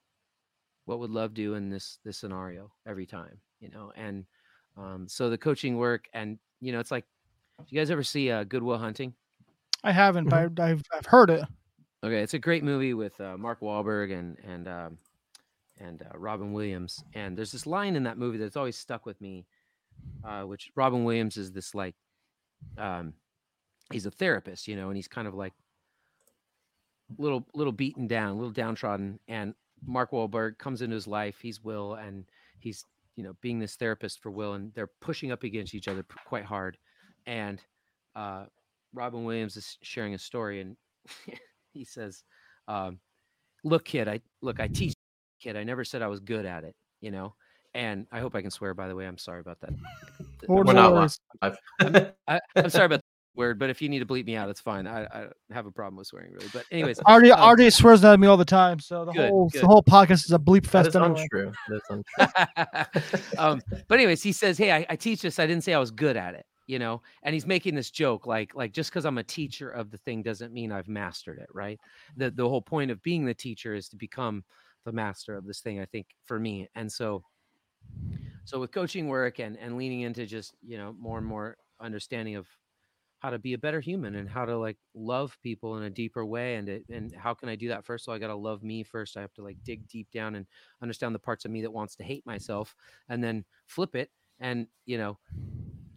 What would love do in this this scenario every time? You know, and um, so the coaching work and you know, it's like, do you guys ever see uh, Good Will Hunting? I haven't, but I've I've heard it. Okay, it's a great movie with uh, Mark Wahlberg and and um, and uh, Robin Williams. And there's this line in that movie that's always stuck with me, uh, which Robin Williams is this like, um, he's a therapist, you know, and he's kind of like little little beaten down, a little downtrodden. And Mark Wahlberg comes into his life. He's Will, and he's you know being this therapist for Will, and they're pushing up against each other p- quite hard. And uh, Robin Williams is sharing a story, and he says, um, "Look, kid, I look, I teach, kid. I never said I was good at it, you know." And I hope I can swear. By the way, I'm sorry about that. We're not worries. live. I, I'm sorry about the word, but if you need to bleep me out, it's fine. I, I have a problem with swearing really. But anyways, RJ, um, RJ swears at me all the time, so the Good, whole good. the whole podcast is a bleep fest is anyway. untrue. That is untrue. um, but anyways, he says, "Hey, I, I teach this. I didn't say I was good at it, you know." And he's making this joke, like, like just because I'm a teacher of the thing doesn't mean I've mastered it, right? The the whole point of being the teacher is to become the master of this thing. I think for me, and so, so with coaching work and and leaning into just you know more and more understanding of how to be a better human and how to like love people in a deeper way and it, and how can I do that first all I got to love me first I have to like dig deep down and understand the parts of me that wants to hate myself and then flip it and you know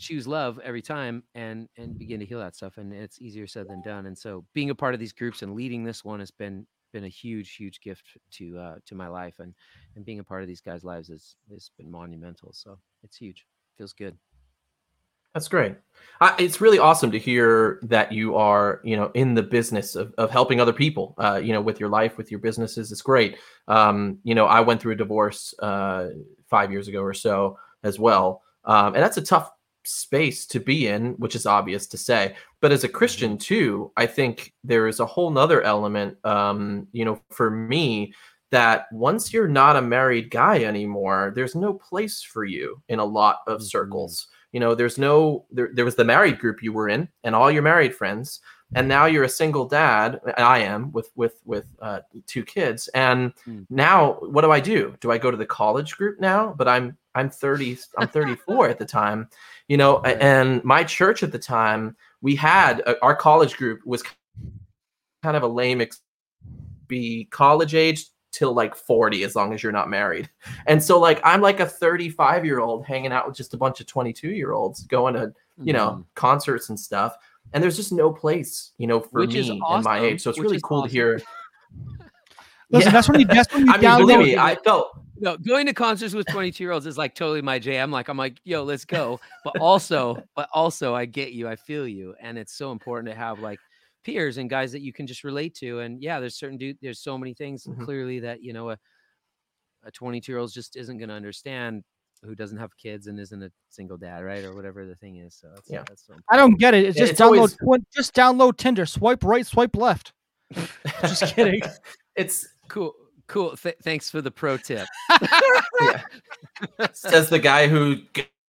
choose love every time and and begin to heal that stuff and it's easier said than done and so being a part of these groups and leading this one has been been a huge huge gift to uh to my life and and being a part of these guys lives has has been monumental so it's huge feels good That's great. I, it's really awesome to hear that you are, you know, in the business of, of helping other people, uh, you know, with your life, with your businesses. It's great. Um, you know, I went through a divorce uh, five years ago or so as well. Um, and that's a tough space to be in, which is obvious to say. But as a Christian too, I think there is a whole nother element, um, you know, for me that once you're not a married guy anymore, there's no place for you in a lot of Mhm. circles you know there's no there, there was the married group you were in and all your married friends and now you're a single dad i am with with with uh, two kids and Hmm. now what do i do do i go to the college group now but i'm i'm 30 i'm 34 at the time you know Right. and my church at the time we had uh, our college group was kind of a lame ex- be college age till like 40 as long as you're not married and so like i'm like a 35 year old hanging out with just a bunch of 22 year olds going to you know Mhm. concerts and stuff and there's just no place you know for Which me is and my age so it's really is cool to hear Listen, Yeah. that's when you that's when you i mean believe me i felt No, going to concerts with 22 year olds is like totally my jam. Like I'm like, yo, let's go. But also, but also I get you, I feel you. And it's so important to have like peers and guys that you can just relate to. And yeah, there's certain dude, there's so many things Mhm. clearly that, you know, a, a 22 year old just isn't going to understand who doesn't have kids and isn't a single dad, right? Or whatever the thing is. So that's, Yeah. that's so I don't get it. It's just it's download always- just download Tinder. Swipe right, swipe left. Just kidding. it's cool. Cool. Th- thanks for the pro tip. yeah says the guy who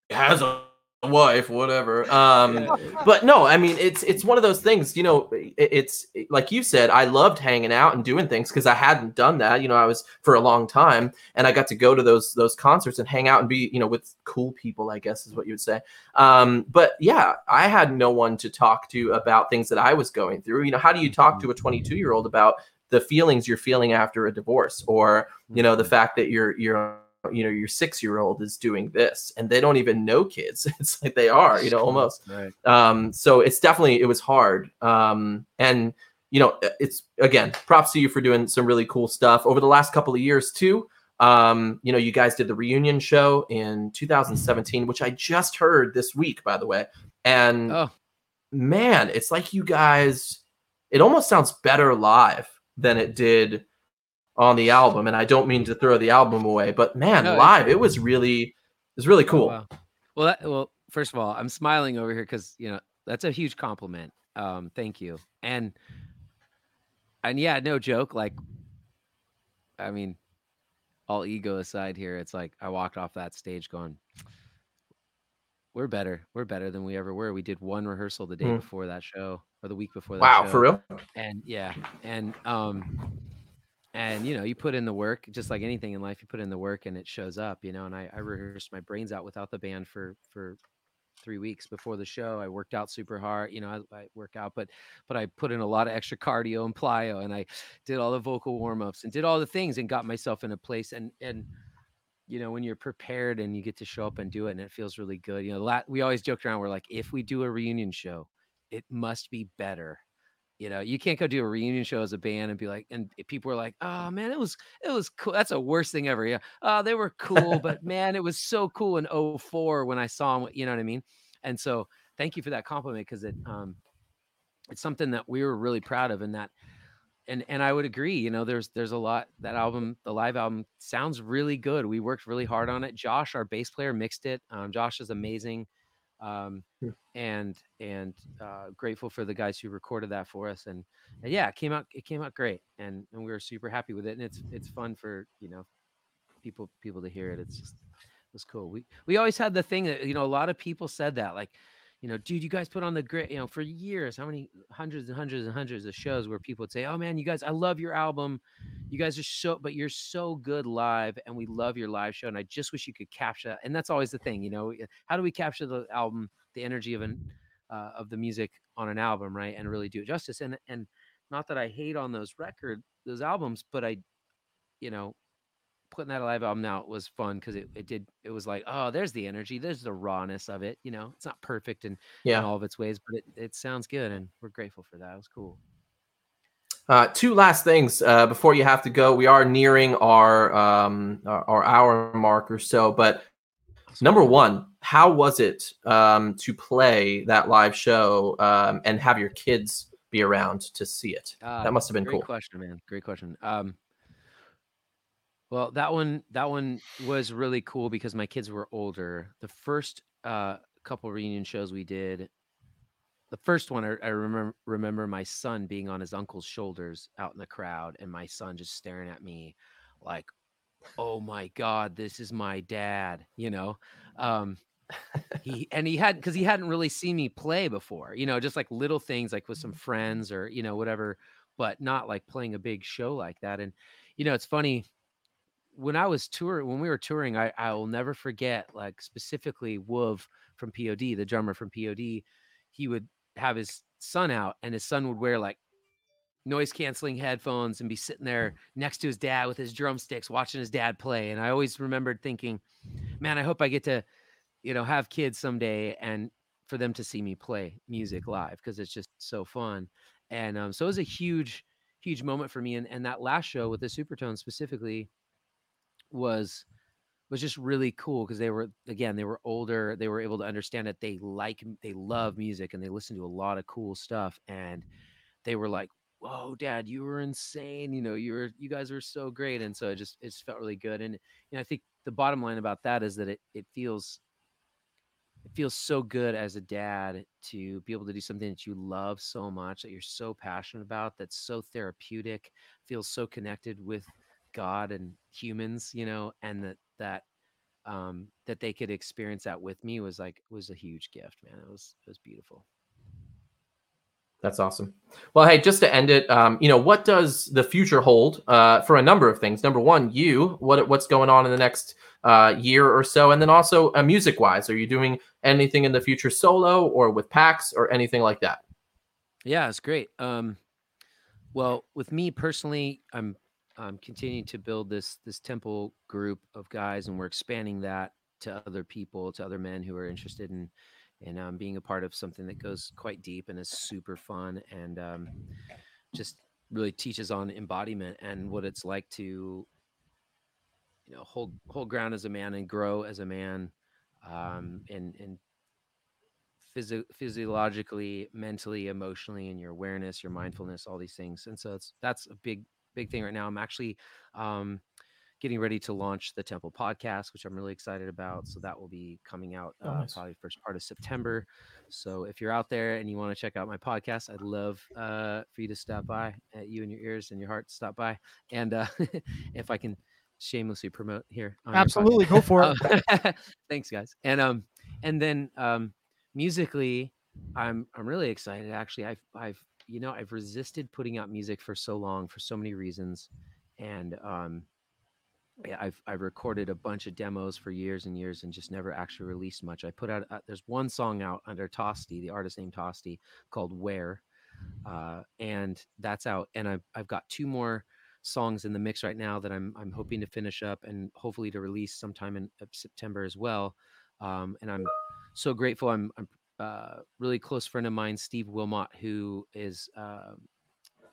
has a wife whatever um but no i mean it's it's one of those things you know it's like you said i loved hanging out and doing things because i hadn't done that you know i was for a long time and i got to go to those those concerts and hang out and be you know with cool people i guess is what you would say um but yeah i had no one to talk to about things that i was going through you know how do you talk to a 22 year old about the feelings you're feeling after a divorce or you know the fact that you're you're you know your six year old is doing this and they don't even know kids. It's like they are you know almost. Right. um so it's definitely it was hard. Um and you know it's again props to you for doing some really cool stuff. Over the last couple of years too um you know you guys did the reunion show in 2017 which i just heard this week by the way. And Oh, man it's like you guys it almost sounds better live than it did on the album and i don't mean to throw the album away but man No, live it was really it was really Oh, cool wow. Well, that, well, first of all, I'm smiling over here because you know that's a huge compliment. Um, thank you. And and yeah, no joke. Like, I mean, all ego aside here, it's like I walked off that stage going, "We're better. We're better than we ever were." We did one rehearsal the day Mm. before that show or the week before that. wow show. for real? And yeah and um and you know you put in the work just like anything in life you put in the work and it shows up you know and i, I rehearsed my brains out without the band for for three weeks before the show. I worked out super hard you know I, I work out but but i put in a lot of extra cardio and plyo and i did all the vocal warm-ups and did all the things and got myself in a place. And and you know when you're prepared and you get to show up and do it and it feels really good you know we always joke around we're like if we do a reunion show it must be better you know you can't go do a reunion show as a band and be like and people are like oh man it was it was cool that's the worst thing ever yeah oh they were cool but man it was so cool in 04 when i saw them you know what i mean? And so thank you for that compliment because it um it's something that we were really proud of and that and and i would agree you know there's there's a lot that album the live album sounds really good we worked really hard on it josh our bass player mixed it um, josh is amazing Um, Hmm. and and uh, grateful for the guys who recorded that for us. And, and yeah, it came out it came out great, and and we were super happy with it. And it's it's fun for you know people people to hear it. It's just it was cool. We we always had the thing that you know a lot of people said that like you know, dude, you guys put on the great, you know, for years, how many hundreds and hundreds and hundreds of shows where people would say, Oh man, you guys, I love your album. You guys are so, but you're so good live and we love your live show. And I just wish you could capture that. And that's always the thing, you know, how do we capture the album, the energy of an, uh, of the music on an album, right. And really do it justice. And, and not that I hate on those record, those albums, but I, you know, putting that live album out was fun because it, it did it was like oh there's the energy there's the rawness of it you know it's not perfect in, Yeah. in all of its ways but it, it sounds good and we're grateful for that it was cool Uh, two last things uh, before you have to go. We are nearing our um, our, our hour mark or so, but number one, how was it um, to play that live show um, and have your kids be around to see it? Uh, That must have been great cool. question man great question um well that one that one was really cool because my kids were older. The first uh couple reunion shows we did the first one I, I remember remember my son being on his uncle's shoulders out in the crowd and my son just staring at me like oh my god this is my dad you know? Um he and he had because he hadn't really seen me play before you know just like little things like with some friends or you know whatever but not like playing a big show like that and you know it's funny when i was touring when we were touring i i will never forget like specifically Wuv from P.O.D. the drummer from P.O.D. he would have his son out and his son would wear like noise canceling headphones and be sitting there next to his dad with his drumsticks watching his dad play and i always remembered thinking man i hope i get to you know have kids someday and for them to see me play music live because it's just so fun and um, so it was a huge huge moment for me and, and that last show with the supertone specifically was was just really cool because they were again they were older they were able to understand that they like they love music and they listen to a lot of cool stuff and they were like whoa dad you were insane you know you were you guys were so great and so it just it just felt really good and you know i think the bottom line about that is that it it feels it feels so good as a dad to be able to do something that you love so much that you're so passionate about that's so therapeutic feels so connected with god and humans you know and that that um that they could experience that with me was like was a huge gift man it was it was beautiful That's awesome. Well, hey, just to end it, um, you know, what does the future hold uh, for a number of things? Number one, you, what what's going on in the next uh, year or so, and then also uh, music wise, are you doing anything in the future solo or with PAX or anything like that? Yeah, it's great. Um, well, with me personally, I'm I'm continuing to build this this temple group of guys, and we're expanding that to other people, to other men who are interested in in um, being a part of something that goes quite deep and is super fun and um, just really teaches on embodiment and what it's like to you know hold hold ground as a man and grow as a man um, and and physi- physiologically, mentally, emotionally, and your awareness, your mindfulness, all these things. And so it's that's a big, big thing right now. I'm actually um, getting ready to launch the Temple podcast, which I'm really excited about. So that will be coming out Oh, uh, nice. probably first part of September. So if you're out there and you want to check out my podcast, I'd love uh, for you to stop by, at you and your ears and your heart, stop by, and uh, if I can shamelessly promote here. on your podcast. Absolutely, go for it. Um, thanks, guys. And um, and then um, musically, I'm I'm really excited. Actually, I've I've you know I've resisted putting out music for so long for so many reasons, and um, I've I've recorded a bunch of demos for years and years and just never actually released much. I put out uh, there's one song out under Tosti, the artist named Tosti, called Where, uh, and that's out. And I've I've got two more songs in the mix right now that I'm I'm hoping to finish up and hopefully to release sometime in uh, September as well. Um, and I'm so grateful. I'm I'm uh, really close friend of mine, Steve Wilmot, who is uh,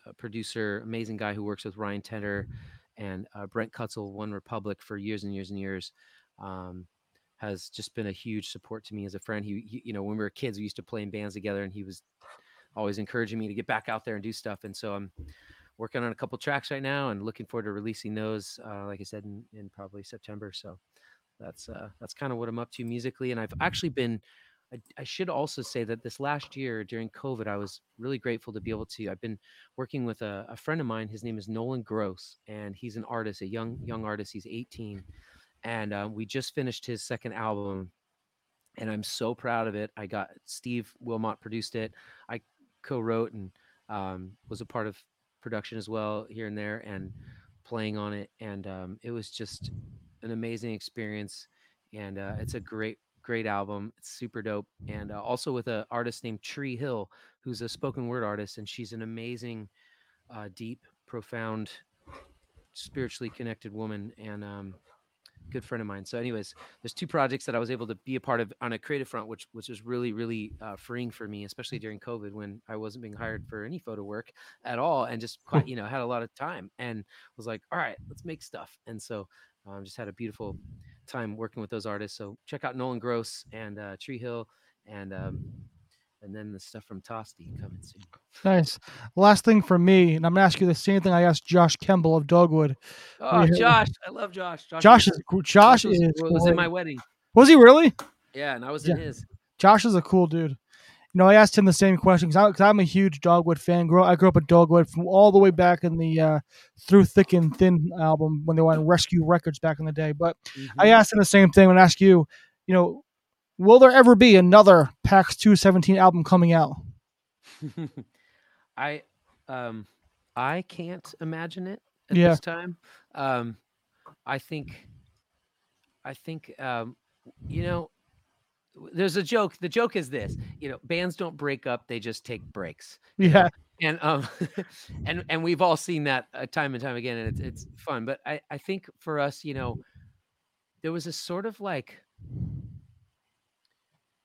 a producer, amazing guy who works with Ryan Tedder and uh, Brent Kutzle, One Republic, for years and years and years. Um, has just been a huge support to me as a friend. He, he, you know, when we were kids, we used to play in bands together, and he was always encouraging me to get back out there and do stuff. And so I'm working on a couple tracks right now, and looking forward to releasing those. Uh, like I said, in, in probably September. So that's uh, that's kind of what I'm up to musically. And I've actually been I, I should also say that this last year during COVID, I was really grateful to be able to. I've been working with a, a friend of mine. His name is Nolan Gross, and he's an artist, a young young artist. He's 18, and uh, we just finished his second album, and I'm so proud of it. I got Steve Wilmot produced it. I co-wrote and um, was a part of production as well here and there, and playing on it, and um, it was just an amazing experience. And uh, it's a great great album. It's super dope. And uh, also with an artist named Tree Hill, who's a spoken word artist, and she's an amazing, uh, deep, profound, spiritually connected woman and um, good friend of mine. So, anyways, there's two projects that I was able to be a part of on a creative front, which which was really really uh, freeing for me, especially during COVID when I wasn't being hired for any photo work at all, and just quite you know had a lot of time and was like, all right, let's make stuff. And so, um, just had a beautiful time working with those artists. So check out Nolan Gross and uh, Tree Hill, and um, and then the stuff from Tosti coming soon. Nice. Last thing for me, and I'm gonna ask you the same thing I asked Josh Kemble of Dogwood. Oh, Josh, I love Josh. Josh, Josh is cool. Josh, was, is was in my wedding. Was he really? Yeah, and I was in his. Josh is a cool dude. You know, I asked him the same question because I'm a huge Dogwood fan. Grow, I grew up with Dogwood from all the way back in the uh, Through Thick and Thin album when they were on Rescue Records back in the day. But mm-hmm. I asked him the same thing and ask you, you know, will there ever be another PAX 217 album coming out? I um I can't imagine it at yeah. this time. Um I think I think um you know there's a joke. The joke is this: you know, bands don't break up; they just take breaks. Yeah. And um, and and we've all seen that uh, time and time again, and it's it's fun. But I I think for us, you know, there was a sort of like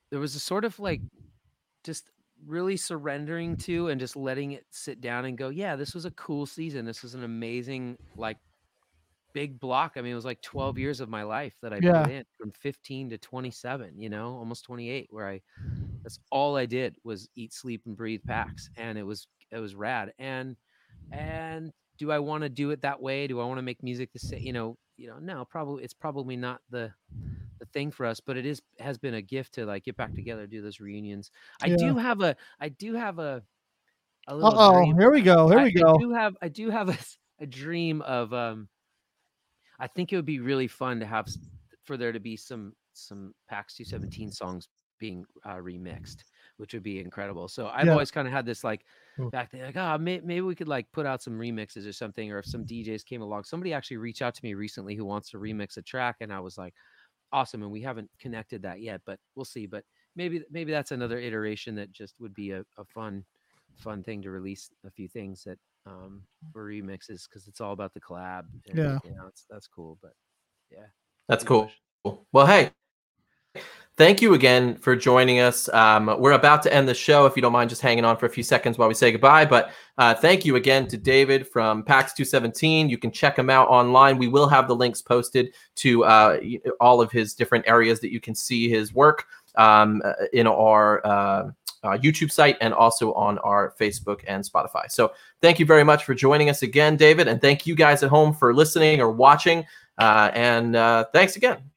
there was a sort of like just really surrendering to and just letting it sit down and go yeah this was a cool season this was an amazing like big block. I mean, it was like 12 years of my life that I yeah. put in from 15 to 27, you know, almost 28, where I that's all I did was eat, sleep, and breathe PAX. And it was it was rad. And and do I want to do it that way? Do I want to make music the same? You know, you know, no, probably it's probably not the the thing for us, but it is has been a gift to like get back together, do those reunions. I yeah. do have a I do have a a little oh here we go. Here we go. I do have I do have a, a dream of um I think it would be really fun to have for there to be some some PAX 217 songs being uh, remixed, which would be incredible. So I've yeah. always kind of had this like hmm. back there, like, oh, may- maybe we could like put out some remixes or something, or if some DJs came along. Somebody actually reached out to me recently who wants to remix a track, and I was like, awesome. And we haven't connected that yet, but we'll see. But maybe maybe that's another iteration that just would be a, a fun fun thing to release a few things that um, for remixes because it's all about the collab. And, yeah, you know, it's that's cool. But yeah, that's cool. Well, hey, thank you again for joining us. Um, we're about to end the show. If you don't mind just hanging on for a few seconds while we say goodbye. But uh, thank you again to David from PAX 217. You can check him out online. We will have the links posted to uh, all of his different areas that you can see his work um, uh, in our uh, uh, YouTube site and also on our Facebook and Spotify. So thank you very much for joining us again, David, and thank you guys at home for listening or watching. Uh, and uh, thanks again.